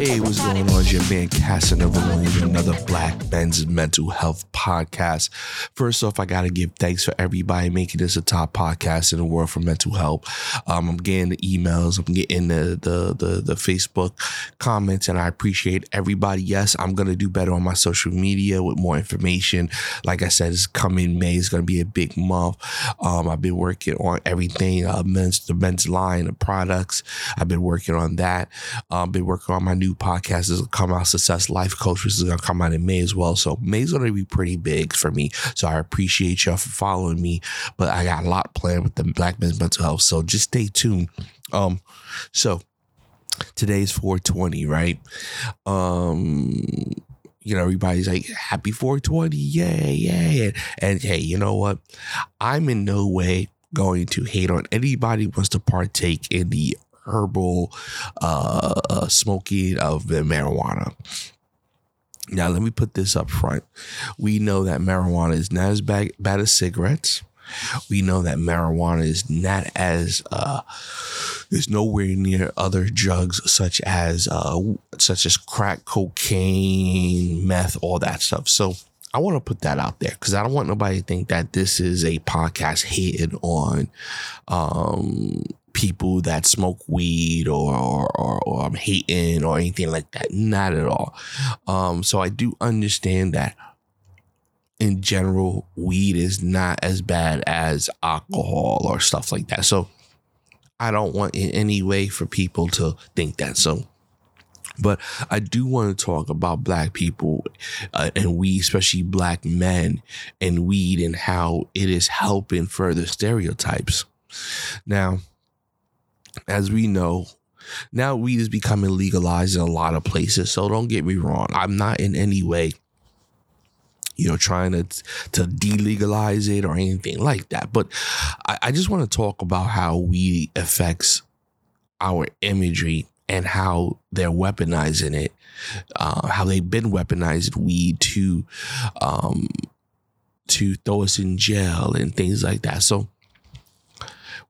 Hey, what's going on? It's your man Casanova with another Black Men's Mental Health podcast. First off, I got to give thanks for everybody making this a top podcast in the world for mental health. Um, I'm getting the emails, I'm getting the, the the the Facebook comments, and I appreciate everybody. Yes, I'm gonna do better on my social media with more information. Like I said, it's coming May. It's gonna be a big month. Um, I've been working on everything, uh, men's the men's line of products. I've been working on that. Um, been working on my new podcast is gonna come out, Success Life Coach, which is gonna come out in May as well. So May's gonna be pretty big for me. So I appreciate y'all for following me. But I got a lot planned with the Black Men's Mental Health. So just stay tuned. Um, so today's 420, right? Um you know, everybody's like, happy 420, yay, yay. And, and hey, you know what? I'm in no way going to hate on anybody wants to partake in the herbal uh, uh, smoking of the marijuana. Now, let me put this up front. We know that marijuana is not as bad, bad as cigarettes. We know that marijuana is not as uh, is nowhere near other drugs such as uh, such as crack, cocaine, meth, all that stuff. So I want to put that out there because I don't want nobody to think that this is a podcast hating on um, people that smoke weed or, or, or, or I'm hating or anything like that. Not at all. Um, so I do understand that in general, weed is not as bad as alcohol or stuff like that. So I don't want in any way for people to think that. So but I do want to talk about black people uh, and we, especially black men and weed and how it is helping further stereotypes. Now, as we know, now weed is becoming legalized in a lot of places. So don't get me wrong. I'm not in any way, you know, trying to to delegalize it or anything like that. But I, I just want to talk about how weed affects our imagery and how they're weaponizing it, uh, how they've been weaponizing weed to um, to throw us in jail and things like that. So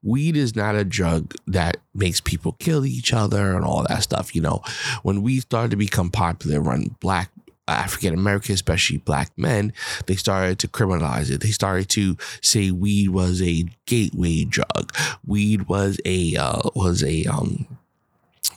weed is not a drug that makes people kill each other and all that stuff. You know, when weed started to become popular around black African American, especially black men, they started to criminalize it. They started to say weed was a gateway drug. Weed was a uh, was a um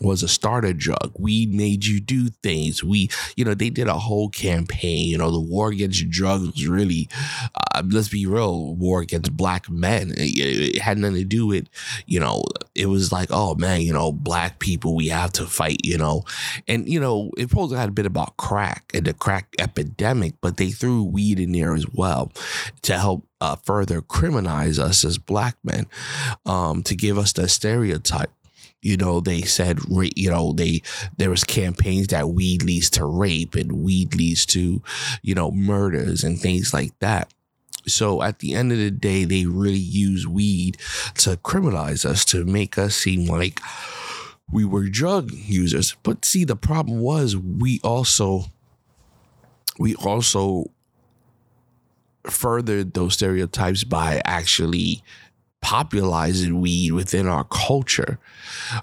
was a starter drug. We made you do things. We, you know, they did a whole campaign. You know, the war against drugs really, uh, let's be real, war against black men. It, it, had nothing to do with, you know, it was like, oh man, you know, black people, we have to fight, you know. And, you know, it probably had a bit about crack and the crack epidemic, but they threw weed in there as well to help uh, further criminalize us as black men, um, to give us the stereotype you know they said you know they there was campaigns that weed leads to rape and weed leads to you know murders and things like that. So at the end of the day they really use weed to criminalize us to make us seem like we were drug users. But see the problem was we also we also furthered those stereotypes by actually popularizing weed within our culture.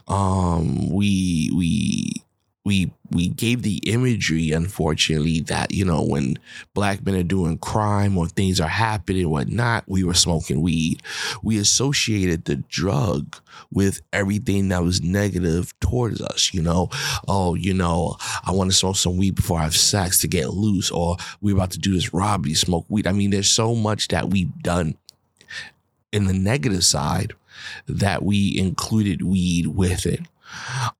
Um, we we we we gave the imagery, unfortunately, that you know when black men are doing crime or things are happening whatnot, we were smoking weed. We associated the drug with everything that was negative towards us. You know, oh, you know, I want to smoke some weed before I have sex to get loose, or we're about to do this robbery, smoke weed. I mean, there's so much that we've done in the negative side that we included weed with it.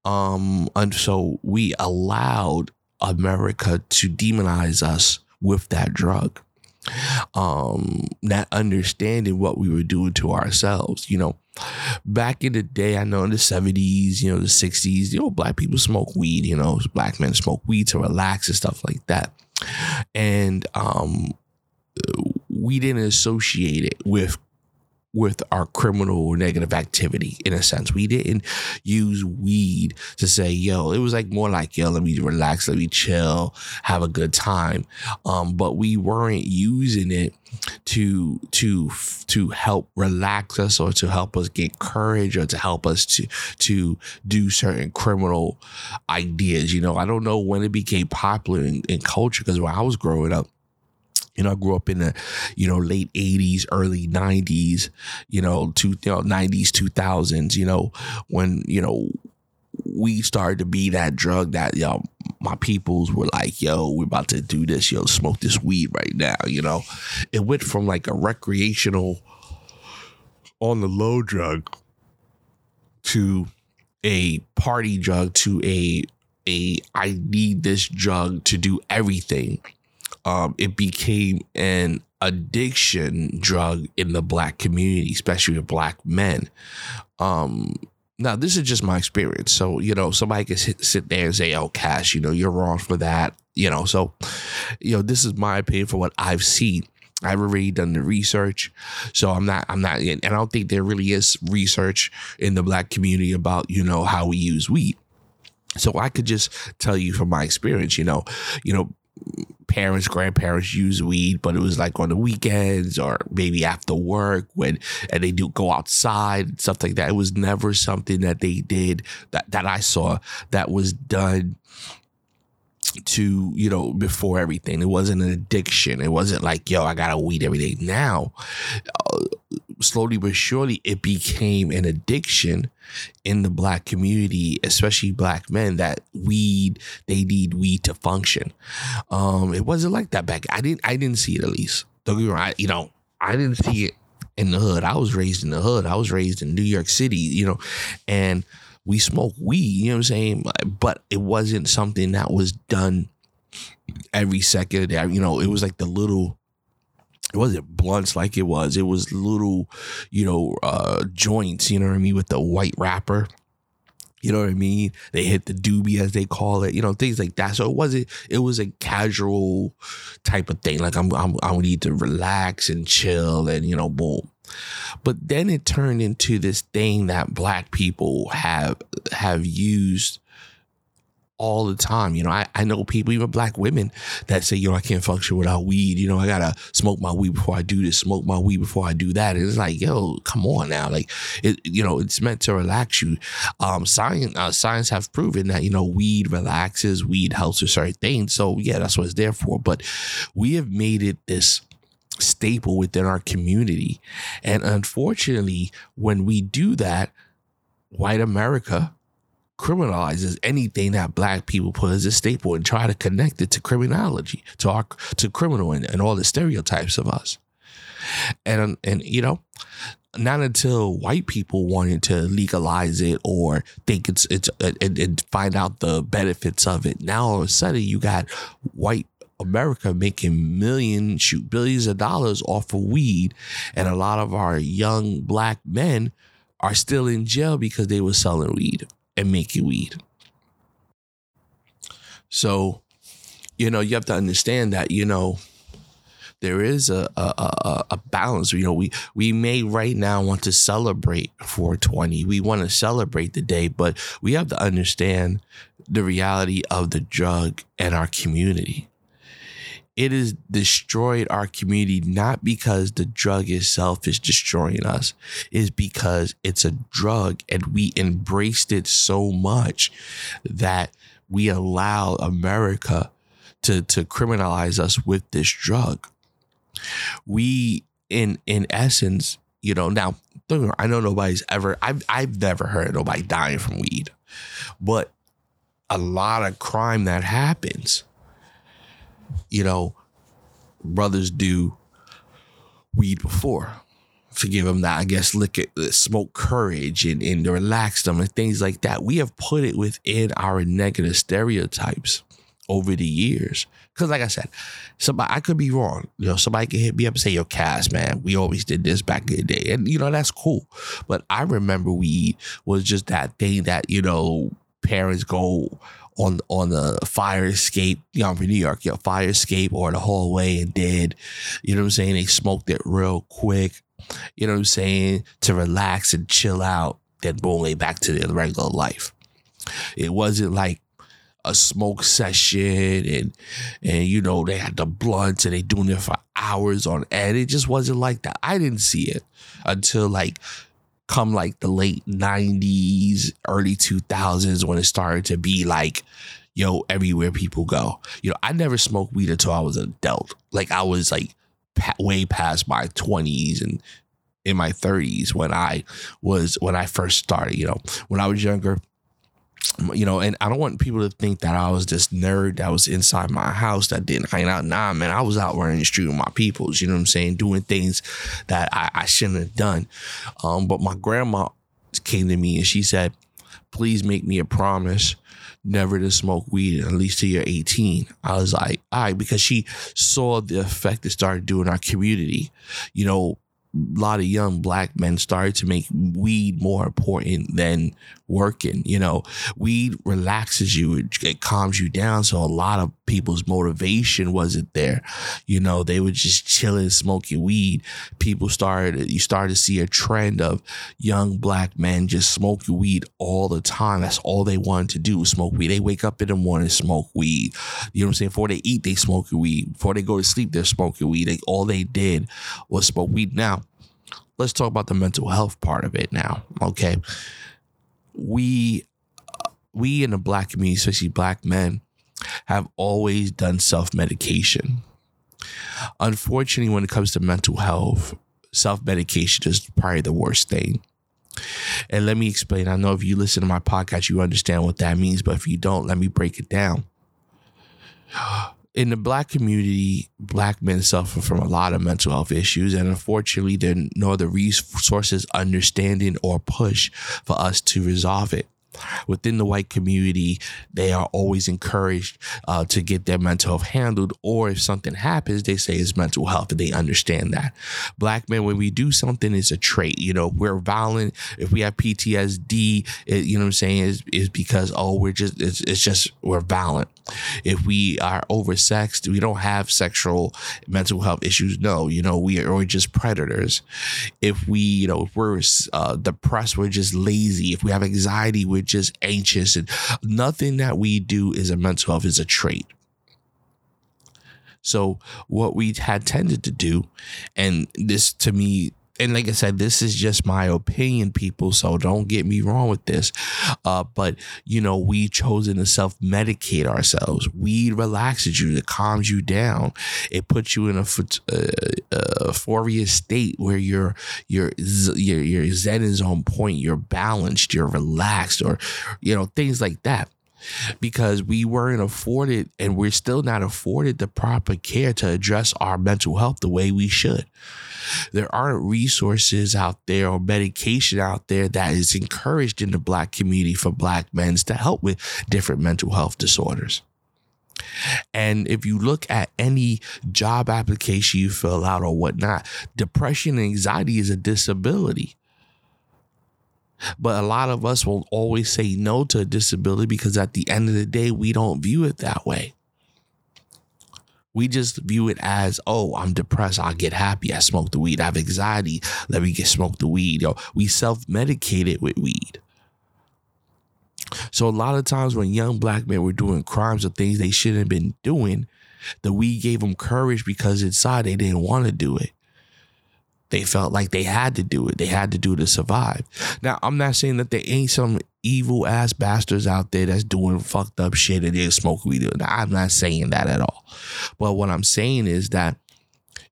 Um, and so we allowed America to demonize us with that drug. um, not understanding what we were doing to ourselves. You know, back in the day, I know in the 70s, you know, the 60s, you know, black people smoke weed, you know, black men smoke weed to relax and stuff like that. And um, we didn't associate it with with our criminal or negative activity in a sense. We didn't use weed to say, yo, it was like more like, yo, let me relax, let me chill, have a good time. Um, but we weren't using it to to to help relax us or to help us get courage or to help us to to do certain criminal ideas. You know, I don't know when it became popular in, in culture because when I was growing up, you know, I grew up in the, you know, late 80s, early 90s, you know, two, you know, 90s, 2000s, you know, when, you know, we started to be that drug that, yo, know, my peoples were like, yo, we're about to do this, yo, smoke this weed right now, you know. It went from like a recreational on the low drug to a party drug to a a I need this drug to do everything um, it became an addiction drug in the black community, especially with black men. Um, now, this is just my experience. So, you know, somebody can sit, sit there and say, oh, Cash, you know, you're wrong for that. You know, so, you know, this is my opinion for what I've seen. I've already done the research, so I'm not. I'm not. And I don't think there really is research in the black community about you know how we use weed. So I could just tell you from my experience. You know, you know, parents, grandparents use weed, but it was like on the weekends or maybe after work when and they do go outside stuff like that. It was never something that they did that, that I saw that was done to you know before everything. It wasn't an addiction. It wasn't like yo i got a weed every day. Now uh, slowly but surely it became an addiction in the black community especially black men that weed they need weed to function um it wasn't like that back i didn't i didn't see it at least don't get me wrong you know i didn't see it in the hood i was raised in the hood i was raised in new york city you know and we smoke weed, you know what I'm saying? But it wasn't something that was done every second of the day. You know, it was like the little it wasn't blunts like it was. It was little, you know, uh joints, you know what I mean, with the white wrapper. You know what I mean? They hit the doobie as they call it, you know, things like that. So it wasn't. It was a casual type of thing. Like I'm, I'm, I need to relax and chill, and you know, boom. But then it turned into this thing that black people have have used all the time. You know, I, I know people, even black women, that say, you know, I can't function without weed. You know, I gotta smoke my weed before I do this, smoke my weed before I do that. And it's like, yo, come on now. Like, it, you know, it's meant to relax you. Um, science, uh, science have proven that, you know, weed relaxes, weed helps with certain things. So yeah, that's what it's there for. But we have made it this staple within our community. And unfortunately, when we do that, white America criminalizes anything that black people put as a staple and try to connect it to criminology, to our to criminal and, and all the stereotypes of us. And and you know, not until white people wanted to legalize it or think it's it's and, and, find out the benefits of it. Now all of a sudden you got white America making millions, shoot billions of dollars off of weed, and a lot of our young black men are still in jail because they were selling weed and make you weed. So, you know, you have to understand that, you know, there is a, a, a, a, balance. You know, we we may right now want to celebrate 420. We want to celebrate the day, but we have to understand the reality of the drug and our community it has destroyed our community not because the drug itself is destroying us is because it's a drug and we embraced it so much that we allow america to to criminalize us with this drug. We in in essence you know now i know nobody's ever i've i've never heard nobody dying from weed but a lot of crime that happens you know, brothers do weed before to give them that, I guess, look at uh, smoke courage and, and relax them and things like that. We have put it within our negative stereotypes over the years. Cause like I said, somebody I could be wrong. You know, somebody can hit me up and say, yo, Cass, man, we always did this back in the day. And you know, that's cool. But I remember weed was just that thing that, you know, parents go on on the fire escape, you know, in New York, you know, fire escape or the hallway and did. You know what I'm saying? They smoked it real quick. You know what I'm saying? To relax and chill out. Then boom, they back to their regular life. It wasn't like a smoke session and and you know they had the blunts and they doing it for hours on end. It just wasn't like that. I didn't see it until like come like the late 90s, early 2000s when it started to be like, yo, everywhere people go. You know, I never smoked weed until I was an adult. Like I was like pa- way past my 20s and in my 30s when I was when I first started, you know. When I was younger, you know, and I don't want people to think that I was this nerd that was inside my house that didn't hang out. Nah, man, I was out running the street with my peoples, you know what I'm saying? Doing things that I, I shouldn't have done. Um, but my grandma came to me and she said, please make me a promise never to smoke weed at least till you're 18. I was like, all right, because she saw the effect it started doing our community. You know, a lot of young black men started to make weed more important than working. You know, weed relaxes you, it, calms you down. So a lot of people's motivation wasn't there. You know, they were just chilling, smoking weed. People started, you started to see a trend of young black men just smoking weed all the time. That's all they wanted to do, smoke weed. They wake up in the morning, smoke weed. You know what I'm saying? Before they eat, they smoke weed. Before they go to sleep, they're smoking weed. They, all they did was smoke weed. Now, let's talk about the mental health part of it now. Okay. We we in the black community, especially black men, have always done self-medication. Unfortunately, when it comes to mental health, self-medication is probably the worst thing. And let me explain. I know if you listen to my podcast, you understand what that means, but if you don't, let me break it down in the black community, black men suffer from a lot of mental health issues, and unfortunately, there are no other resources, understanding, or push for us to resolve it within the white community, they are always encouraged uh, to get their mental health handled. Or if something happens, they say it's mental health and they understand that. Black men, when we do something, it's a trait. You know, we're violent. If we have PTSD, it, you know what I'm saying, is is because, oh, we're just, it's, it's just, we're violent. If we are oversexed, we don't have sexual mental health issues. No, you know, we are just predators. If we, you know, if we're uh, depressed, we're just lazy. If we have anxiety, we're just anxious. And nothing that we do is a mental health, is a trait. So what we had tended to do, and this to me and like I said, this is just my opinion, people. So don't get me wrong with this. Uh, but you know, we chosen to self medicate ourselves. Weed relaxes you, it calms you down, it puts you in a, a, a state where you're your your your zen is on point. You're balanced. You're relaxed, or you know things like that because we weren't afforded and we're still not afforded the proper care to address our mental health the way we should. There aren't resources out there or medication out there that is encouraged in the black community for black men to help with different mental health disorders. And if you look at any job application you fill out or whatnot, depression and anxiety is a disability. But a lot of us will always say no to a disability because at the end of the day, we don't view it that way. We just view it as, oh, I'm depressed. I'll get happy. I smoke the weed. I have anxiety. Let me get smoke the weed. Yo, we self medicate it with weed. So a lot of times when young black men were doing crimes or things they shouldn't have been doing, the weed gave them courage because inside they didn't want to do it. They felt like they had to do it. They had to do it to survive. Now, I'm not saying that there ain't some evil ass bastards out there that's doing fucked up shit and they smoke weed. I'm not saying that at all. But what I'm saying is that,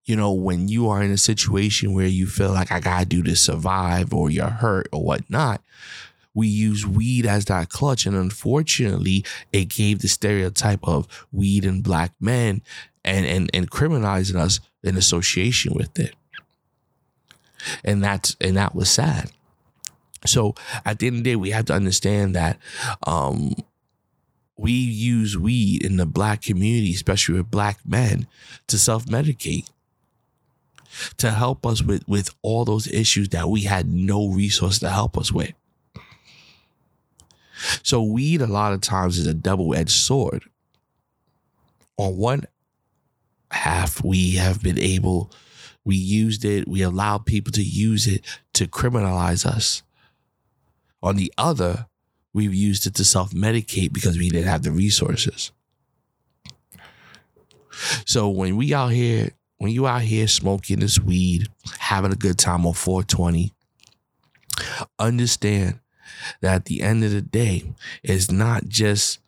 you know, when you are in a situation where you feel like I gotta do to survive or you're hurt or whatnot, we use weed as that clutch. And unfortunately, it gave the stereotype of weed and black men and, and, and criminalizing us in association with it and that's and that was sad. So at the end of the day, we have to understand that um, we use weed in the black community, especially with black men, to self medicate, to help us with, with all those issues that we had no resource to help us with. So, weed, a lot of times, is a double edged sword. On one half, we have been able, we used it, we allowed people to use it to criminalize us. On the other, we've used it to self medicate because we didn't have the resources. So when we out here, when you out here smoking this weed, having a good time on 420, understand that at the end of the day, it's not just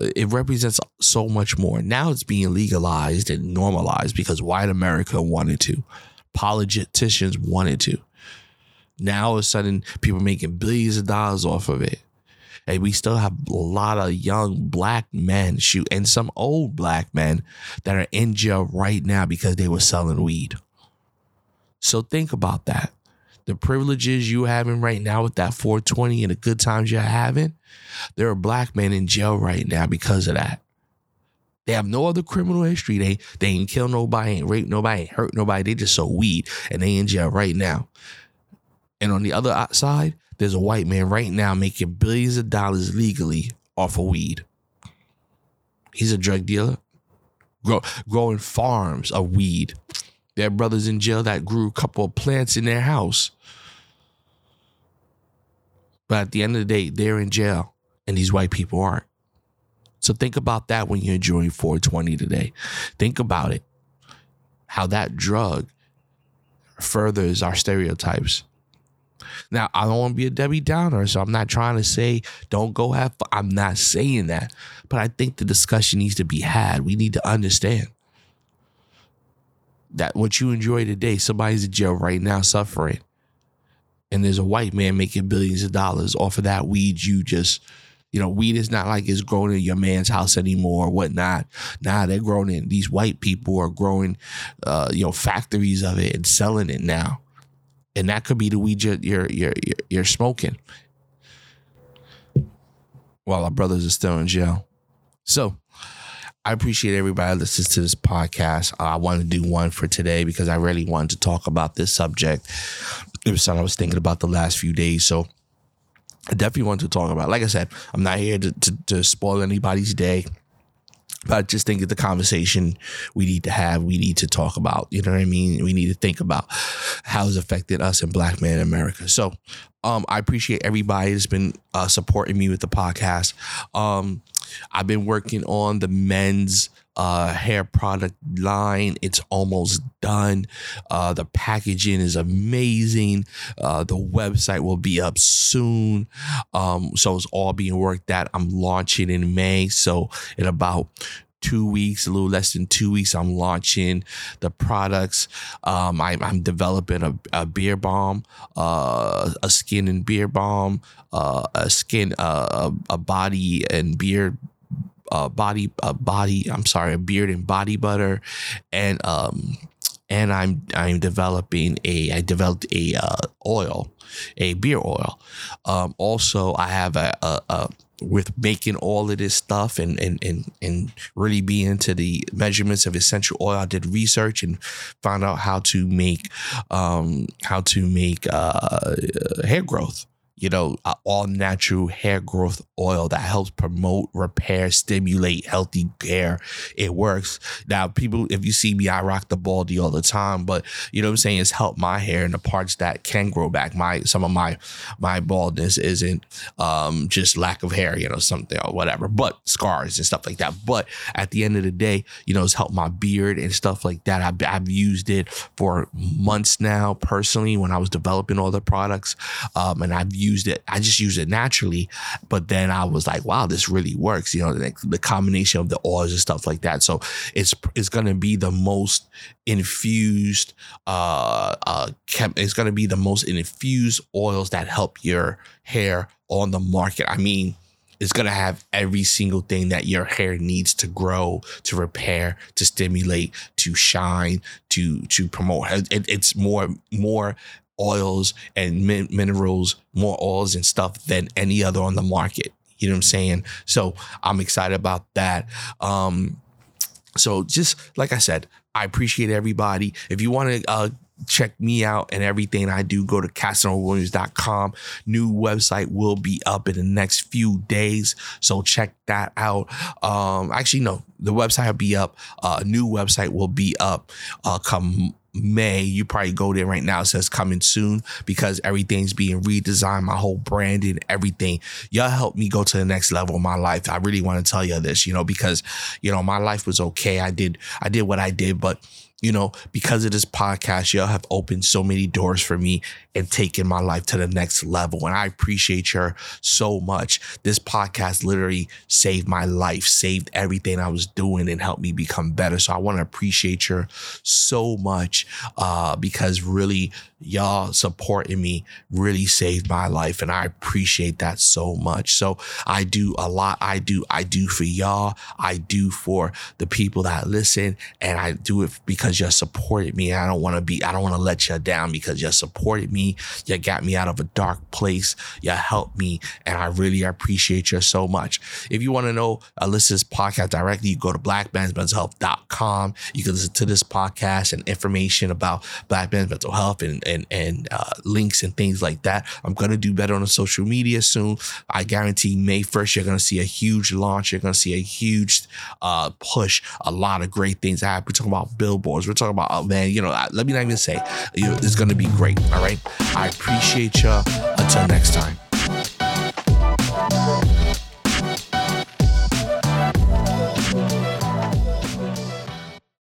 it represents so much more. Now it's being legalized and normalized because white America wanted to. Politicians wanted to. Now all of a sudden, people making billions of dollars off of it. And we still have a lot of young black men shoot and some old black men that are in jail right now because they were selling weed. So think about that. The privileges you having right now with that 420 and the good times you're having, there are black men in jail right now because of that. They have no other criminal history. They they ain't kill nobody, ain't rape nobody, ain't hurt nobody. They just sold weed and they in jail right now. And on the other side, there's a white man right now making billions of dollars legally off of weed. He's a drug dealer, grow, growing farms of weed. There are brothers in jail that grew a couple of plants in their house. But at the end of the day, they're in jail and these white people aren't. So think about that when you're enjoying 420 today. Think about it. How that drug furthers our stereotypes. Now, I don't want to be a Debbie Downer, so I'm not trying to say don't go have fun. I'm not saying that. But I think the discussion needs to be had. We need to understand that what you enjoy today, somebody's in jail right now suffering. And there's a white man making billions of dollars off of that weed you just you know, weed is not like it's growing in your man's house anymore or whatnot. Nah, they're growing in these white people are growing uh, you know, factories of it and selling it now and that could be the weed you're you're you're, you're smoking while our brothers are still in jail. So I appreciate everybody that listens to this podcast. I wanted to do one for today because I really wanted to talk about this subject. It was something I was thinking about the last few days. So I definitely want to talk about. It. Like I said, I'm not here to, to, to spoil anybody's day. But I just think it's the conversation we need to have, we need to talk about. You know what I mean? We need to think about how it's affected us in Black men in America. So um, I appreciate everybody that's been uh, supporting me with the podcast. Um, I've been working on the men's uh, hair product line. It's almost done. Uh, the packaging is amazing. Uh, the website will be up soon. Um, so it's all being worked out. I'm launching in May. So in about two weeks, a little less than two weeks, I'm launching the products. Um, I, am developing a, a, beer balm, uh, a skin and beer balm, uh, a skin, uh, a body and beard uh, body uh, body I'm sorry a beard and body butter and um and I'm I'm developing a I developed a uh, oil a beer oil um also I have a, a, a with making all of this stuff and and and and really being into the measurements of essential oil, I did research and found out how to make um how to make uh hair growth you know, all natural hair growth oil that helps promote, repair, stimulate healthy hair. It works. Now, people, if you see me, I rock the baldy all the time, but you know what I'm saying? It's helped my hair and the parts that can grow back. My some of my my baldness isn't um, just lack of hair, you know, something or whatever, but scars and stuff like that. But at the end of the day, you know, it's helped my beard and stuff like that. I've, I've used it for months now personally when I was developing all the products, um, and I've used used it. I just used it naturally. But then I was like, wow, this really works. You know, the, the combination of the oils and stuff like that. So it's it's gonna be the most infused. Uh, uh, it's gonna be the most infused oils that help your hair on the market. I mean it's to have every single thing that your hair needs to grow to repair to stimulate to shine to to promote it, it's more more oils and min- minerals, more oils and stuff than any other on the market. You know what I'm saying? So I'm excited about that. Um, so just like I said, I appreciate everybody. If you want to uh, check me out and everything I do, go to CasanovaWilliams.com. New website will be up in the next few days. So check that out. Um, actually, no, the website will be up. A uh, new website will be up uh, come May, you probably go there right now. It says coming soon because everything's being redesigned, my whole branding, everything. Y'all helped me go to the next level of my life. I really want to tell you this, you know, because you know my life was okay. I did I did what I did, but you know, because of this podcast, y'all have opened so many doors for me and taking my life to the next level. And I appreciate you so much. This podcast literally saved my life, saved everything I was doing and helped me become better. So I want to appreciate you so much uh, because really y'all supporting me really saved my life. And I appreciate that so much. So I do a lot. I do, I do for y'all. I do for the people that listen and I do it because you all supported me. I don't want to be, I don't want to let you down because you all supported me. You got me out of a dark place. You helped me. And I really appreciate you so much. If you want to know uh, Alyssa's podcast directly, you go to blackman'smentalhealth.com. You can listen to this podcast and information about Black Men's Mental Health and, and, and uh, links and things like that. I'm going to do better on the social media soon. I guarantee May 1st, you're going to see a huge launch. You're going to see a huge uh, push, a lot of great things. I, we're talking about billboards. We're talking about, oh man, you know, let me not even say, it's going to be great. All right. I appreciate you. Until next time.